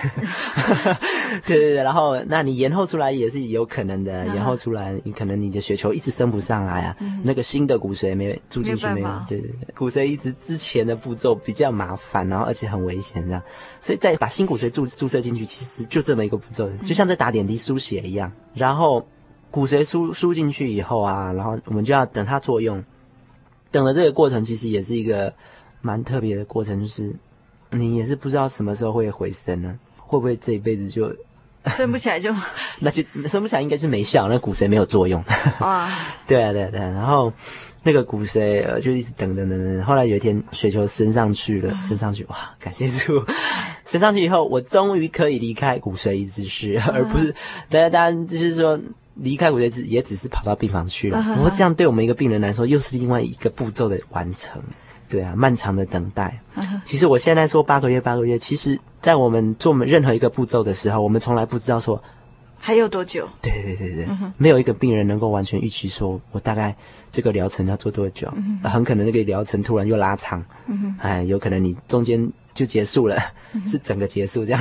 对对对，然后那你延后出来也是有可能的，嗯、延后出来，你可能你的血球一直升不上来啊，嗯、那个新的骨髓没住进去没有？对对对，骨髓移植之前的步骤比较麻烦，然后而且很危险这样，所以再把新骨髓注注射进去，其实就这么一个步骤，就像在打点滴输血一样，然后。骨髓输输进去以后啊，然后我们就要等它作用，等的这个过程其实也是一个蛮特别的过程，就是你也是不知道什么时候会回升呢？会不会这一辈子就 生不起来就？那就生不起来应该是没效，那骨髓没有作用。哇！对啊，对啊，对啊。然后那个骨髓呃就一直等等等等，后来有一天雪球升上去了，升上去哇，感谢主！升上去以后，我终于可以离开骨髓移植室，而不是大家大家就是说。离开我也只也只是跑到病房去了，然后这样对我们一个病人来说，又是另外一个步骤的完成。对啊，漫长的等待。其实我现在说八个月，八个月，其实在我们做任何一个步骤的时候，我们从来不知道说还有多久。对对对对，没有一个病人能够完全预期说我大概这个疗程要做多久，很可能那个疗程突然又拉长。哎，有可能你中间。就结束了，是整个结束这样，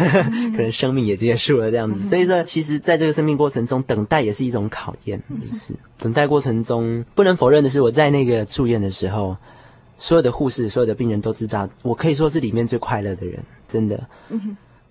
可能生命也结束了这样子。所以说，其实在这个生命过程中，等待也是一种考验。就是等待过程中，不能否认的是，我在那个住院的时候，所有的护士、所有的病人都知道，我可以说是里面最快乐的人，真的。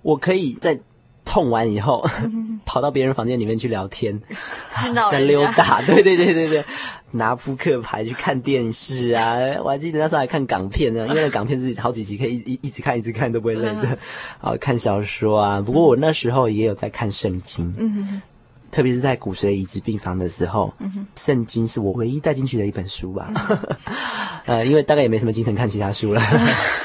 我可以在。痛完以后，跑到别人房间里面去聊天，在溜达，对对对对对，拿扑克牌去看电视啊！我还记得那时候还看港片呢，因为那港片是好几集可以一一一直看一直看都不会累的。啊，看小说啊，不过我那时候也有在看圣经，嗯，特别是在骨髓移植病房的时候，圣经是我唯一带进去的一本书吧。呃，因为大概也没什么精神看其他书了。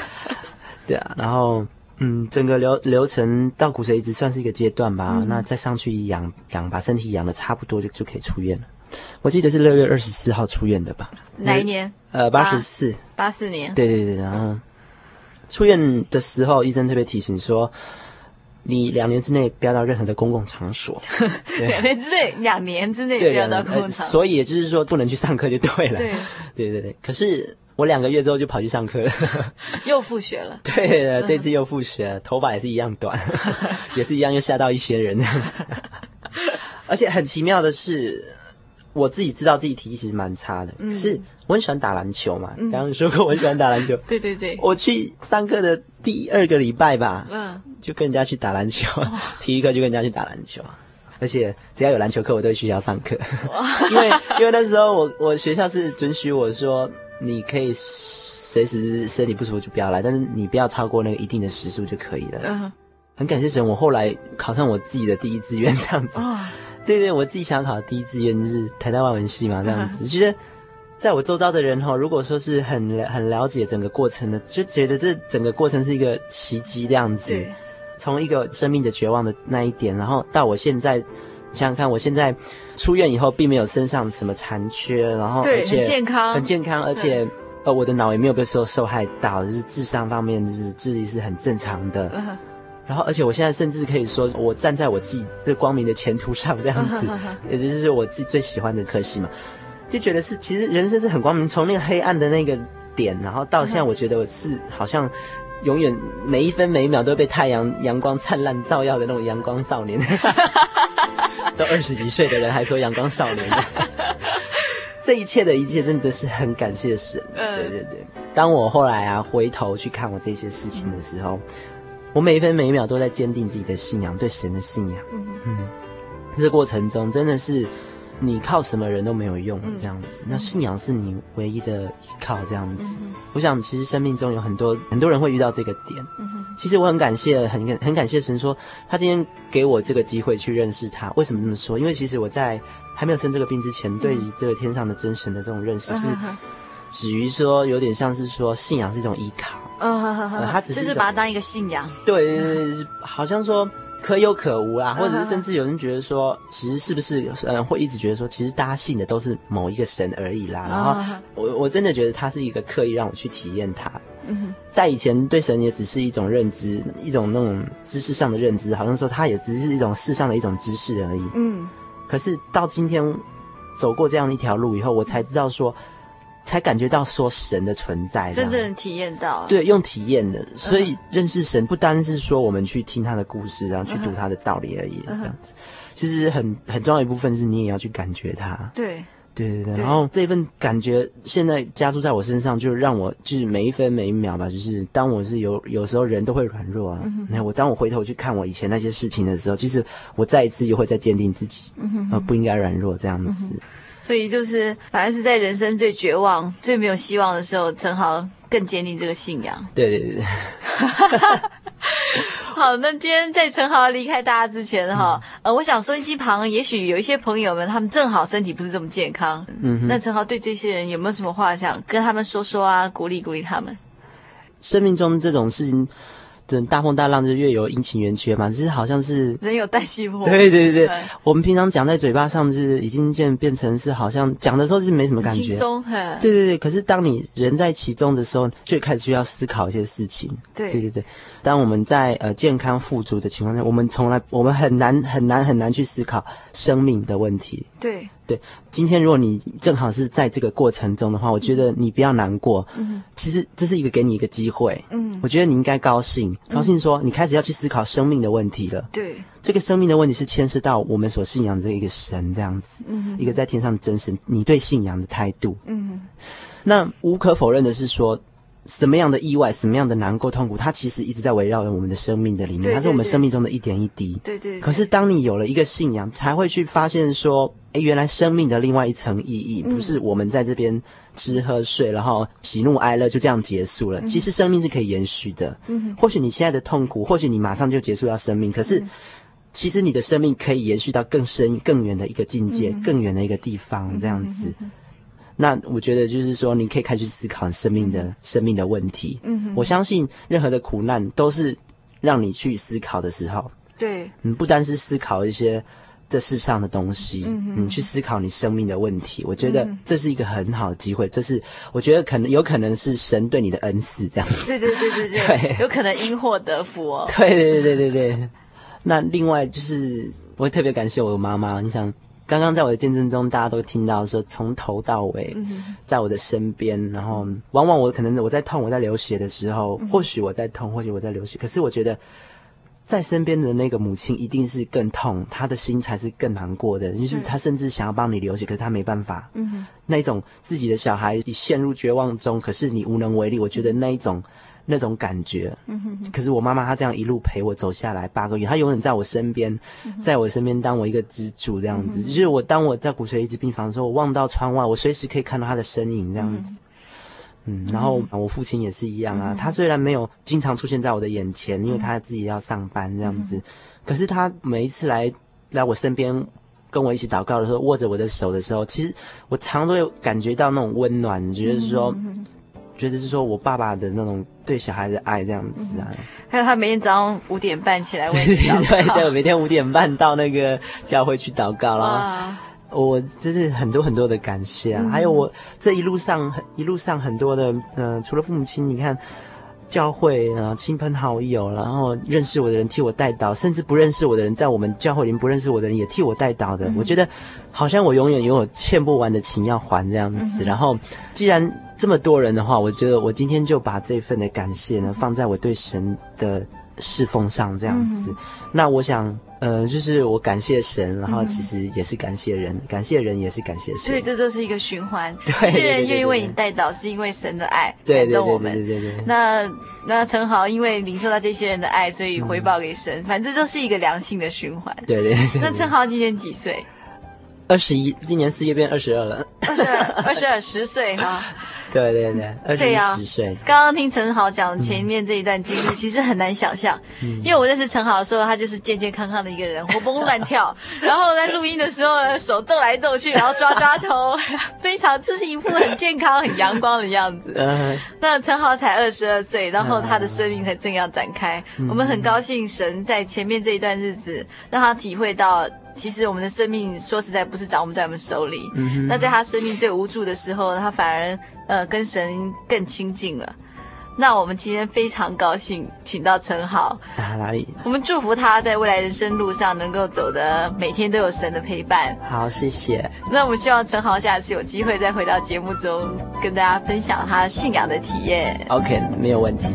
对啊，然后。嗯，整个流流程到骨髓移植算是一个阶段吧。嗯、那再上去养养，把身体养的差不多就就可以出院了。我记得是六月二十四号出院的吧？哪一年？呃，八十四，八四年。对对对，然后出院的时候，医生特别提醒说，你两年之内不要到任何的公共场所。两年之内，两年之内不要到公共场所。所以也就是说，不能去上课就对了。对对对对，可是。我两个月之后就跑去上课了，又复学了。对了，这次又复学，头发也是一样短，也是一样又吓到一些人。而且很奇妙的是，我自己知道自己体力其实蛮差的，可是我很喜欢打篮球嘛。刚刚说过我很喜欢打篮球，对对对。我去上课的第二个礼拜吧，嗯，就跟人家去打篮球，体育课就跟人家去打篮球，而且只要有篮球课，我都会去学校上课，因为因为那时候我我学校是准许我说。你可以随时身体不舒服就不要来，但是你不要超过那个一定的时数就可以了。嗯，很感谢神，我后来考上我自己的第一志愿这样子。对对，我自己想考的第一志愿就是台大外文系嘛，这样子。其实，在我周遭的人哈，如果说是很很了解整个过程的，就觉得这整个过程是一个奇迹这样子。从一个生命的绝望的那一点，然后到我现在想想看，我现在出院以后，并没有身上什么残缺，然后而且很健康，很健康，而且呃，我的脑也没有被受受害到，就是智商方面就是智力是很正常的。然后，而且我现在甚至可以说，我站在我自己最光明的前途上，这样子，也就是我自己最喜欢的科系嘛，就觉得是其实人生是很光明，从那个黑暗的那个点，然后到现在，我觉得我是好像。永远每一分每一秒都被太阳阳光灿烂照耀的那种阳光少年，都二十几岁的人还说阳光少年，这一切的一切真的是很感谢神。对对对，当我后来啊回头去看我这些事情的时候，我每一分每一秒都在坚定自己的信仰，对神的信仰。嗯，这个过程中真的是。你靠什么人都没有用，这样子。那信仰是你唯一的依靠，这样子。我想，其实生命中有很多很多人会遇到这个点。嗯其实我很感谢，很很感谢神，说他今天给我这个机会去认识他。为什么这么说？因为其实我在还没有生这个病之前，对于这个天上的真神的这种认识是，止于说有点像是说信仰是一种依靠。嗯，他只是就是把它当一个信仰。对，好像说。可有可无啦，或者是甚至有人觉得说，其实是不是嗯，会一直觉得说，其实大家信的都是某一个神而已啦。然后我我真的觉得他是一个刻意让我去体验他。嗯，在以前对神也只是一种认知，一种那种知识上的认知，好像说他也只是一种世上的一种知识而已。嗯，可是到今天走过这样一条路以后，我才知道说。才感觉到说神的存在，真正体验到。对，用体验的，所以认识神不单是说我们去听他的故事，然后去读他的道理而已，这样子。其实很很重要一部分是你也要去感觉他。对，对对对。然后这份感觉现在加注在我身上，就让我就是每一分每一秒吧，就是当我是有有时候人都会软弱啊，那我当我回头去看我以前那些事情的时候，其实我再一次又会再坚定自己，呃，不应该软弱这样子。所以就是，反正是在人生最绝望、最没有希望的时候，正好更坚定这个信仰。对对对。好，那今天在陈豪离开大家之前哈，嗯、呃，我想收音机旁也许有一些朋友们，他们正好身体不是这么健康。嗯。那陈豪对这些人有没有什么话想跟他们说说啊？鼓励鼓励他们。生命中这种事情。大风大浪就越有阴晴圆缺嘛，只是好像是人有旦夕祸。对对对对，我们平常讲在嘴巴上，就是已经变变成是好像讲的时候是没什么感觉，轻松。对对对，可是当你人在其中的时候，就开始需要思考一些事情。对对对对，当我们在呃健康富足的情况下，我们从来我们很难很难很难去思考生命的问题。对。对，今天如果你正好是在这个过程中的话，我觉得你不要难过。嗯，其实这是一个给你一个机会。嗯，我觉得你应该高兴，高兴说你开始要去思考生命的问题了。对，这个生命的问题是牵涉到我们所信仰的这一个神这样子，嗯，一个在天上的真神，你对信仰的态度。嗯，那无可否认的是说。什么样的意外，什么样的难过、痛苦，它其实一直在围绕着我们的生命的里面，对对对，它是我们生命中的一点一滴。对，对对。可是当你有了一个信仰，才会去发现说，诶，原来生命的另外一层意义，不是我们在这边吃喝睡，然后喜怒哀乐就这样结束了。嗯、其实生命是可以延续的。嗯。或许你现在的痛苦，或许你马上就结束掉生命，可是，其实你的生命可以延续到更深、更远的一个境界，嗯、更远的一个地方，这样子。嗯那我觉得就是说，你可以开始思考生命的、生命的问题。嗯哼，我相信任何的苦难都是让你去思考的时候。对，你不单是思考一些这世上的东西，嗯去思考你生命的问题。我觉得这是一个很好的机会，这是我觉得可能有可能是神对你的恩赐，这样子。对对对对对，对，有可能因祸得福哦。对对对对对对。那另外就是，我会特别感谢我的妈妈。你想。刚刚在我的见证中，大家都听到说，从头到尾，在我的身边，然后往往我可能我在痛，我在流血的时候，或许我在痛，或许我在流血，可是我觉得在身边的那个母亲一定是更痛，她的心才是更难过的，就是她甚至想要帮你流血，可是她没办法。嗯那一种自己的小孩已陷入绝望中，可是你无能为力，我觉得那一种。那种感觉，可是我妈妈她这样一路陪我走下来八个月，她永远在我身边，在我身边当我一个支柱这样子。就是我当我在骨髓移植病房的时候，我望到窗外，我随时可以看到她的身影这样子。嗯，然后我父亲也是一样啊，他虽然没有经常出现在我的眼前，因为他自己要上班这样子，可是他每一次来来我身边。跟我一起祷告的时候，握着我的手的时候，其实我常常都有感觉到那种温暖，觉得是说，嗯、觉得是说我爸爸的那种对小孩的爱这样子啊。嗯、还有他每天早上五点半起来为你祷告，对对对，我每天五点半到那个教会去祷告了。我真是很多很多的感谢啊！嗯、还有我这一路上一路上很多的，嗯、呃，除了父母亲，你看。教会啊，亲朋好友，然后认识我的人替我代祷，甚至不认识我的人，在我们教会里面不认识我的人也替我代祷的。嗯、我觉得好像我永远拥有欠不完的情要还这样子。嗯、然后，既然这么多人的话，我觉得我今天就把这份的感谢呢，放在我对神的侍奉上这样子。嗯、那我想。呃，就是我感谢神，然后其实也是感谢人，嗯、感谢人也是感谢神，所以这就是一个循环。对，这些人愿意为你带导，是因为神的爱感动我们。对对对对，对，对。那那陈豪因为领受到这些人的爱，所以回报给神，嗯、反正就是一个良性的循环。对对，对对对。那陈豪今年几岁？二十一，今年四月变二十二了。二十二，二十二，十岁哈。对对对，二十一十岁。刚刚听陈豪讲前面这一段经历，嗯、其实很难想象，嗯、因为我认识陈豪的时候，他就是健健康康的一个人，活蹦乱跳，然后在录音的时候呢，手动来动去，然后抓抓头，非常就是一副很健康、很阳光的样子。嗯、那陈豪才二十二岁，然后他的生命才正要展开。嗯、我们很高兴神在前面这一段日子让他体会到。其实我们的生命说实在不是掌握在我们手里。那在他生命最无助的时候，他反而呃跟神更亲近了。那我们今天非常高兴，请到陈豪。啊，哪里？我们祝福他在未来人生路上能够走得每天都有神的陪伴。好，谢谢。那我们希望陈豪下次有机会再回到节目中跟大家分享他信仰的体验。OK，没有问题。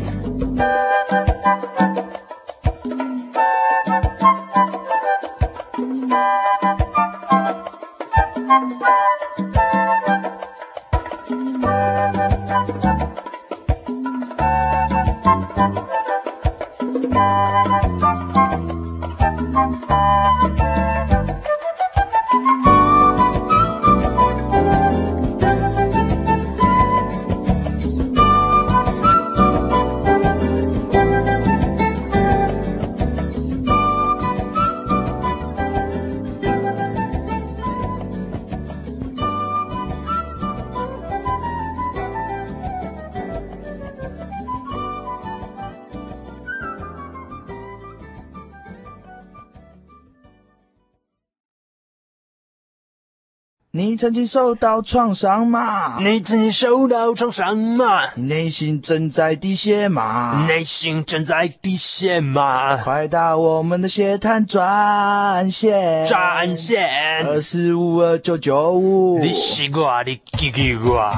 曾经受到创伤吗？你曾经受到创伤吗？你内心正在滴血吗？内心正在滴血吗？快打我们的血滩专线，专线二四五二九九五。你西瓜，你给给我。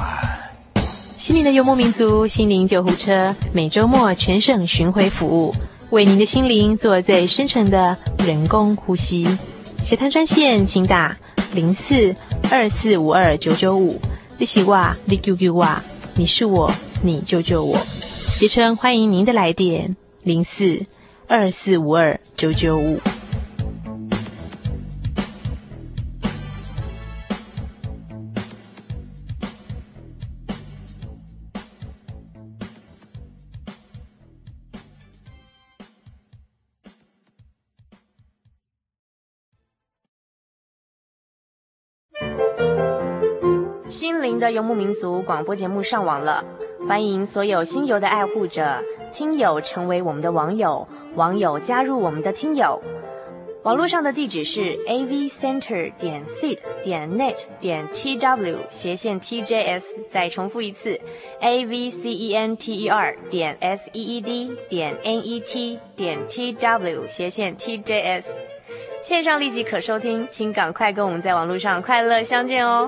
心灵的游牧民族，心灵救护车，每周末全省巡回服务，为您的心灵做最深沉的人工呼吸。血滩专线，请打零四。二四五二九九五，你是我，你救救我，你是我，你救救我。杰诚欢迎您的来电，零四二四五二九九五。心灵的游牧民族广播节目上网了，欢迎所有心游的爱护者、听友成为我们的网友，网友加入我们的听友。网络上的地址是 a v center 点 seed 点 net 点 t w 斜线 t j s，再重复一次 a v c e n t e r 点 s e e d 点 n e t 点 t w 斜线 t j s。线上立即可收听，请赶快跟我们在网络上快乐相见哦。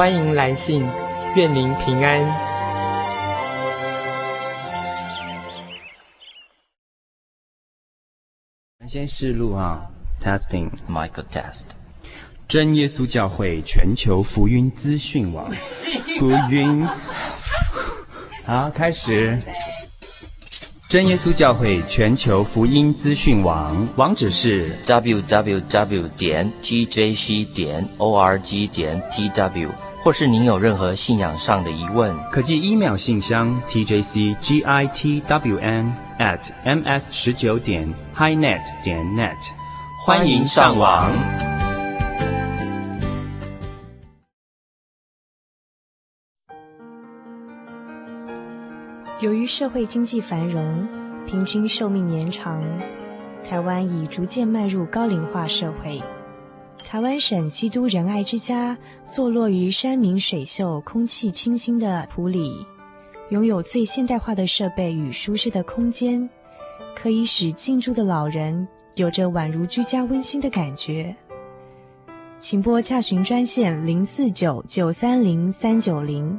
欢迎来信，愿您平安。先试录啊，testing，Michael test。真耶稣教会全球福音资讯网，福音。好，开始。真耶稣教会全球福音资讯网网址是 www 点 tjc 点 org 点 tw，或是您有任何信仰上的疑问，可寄 email 信箱 tjcgitwn at ms 十九点 highnet 点 net，欢迎上网。由于社会经济繁荣，平均寿命延长，台湾已逐渐迈入高龄化社会。台湾省基督仁爱之家坐落于山明水秀、空气清新的普里，拥有最现代化的设备与舒适的空间，可以使进驻的老人有着宛如居家温馨的感觉。请拨洽询专线零四九九三零三九零。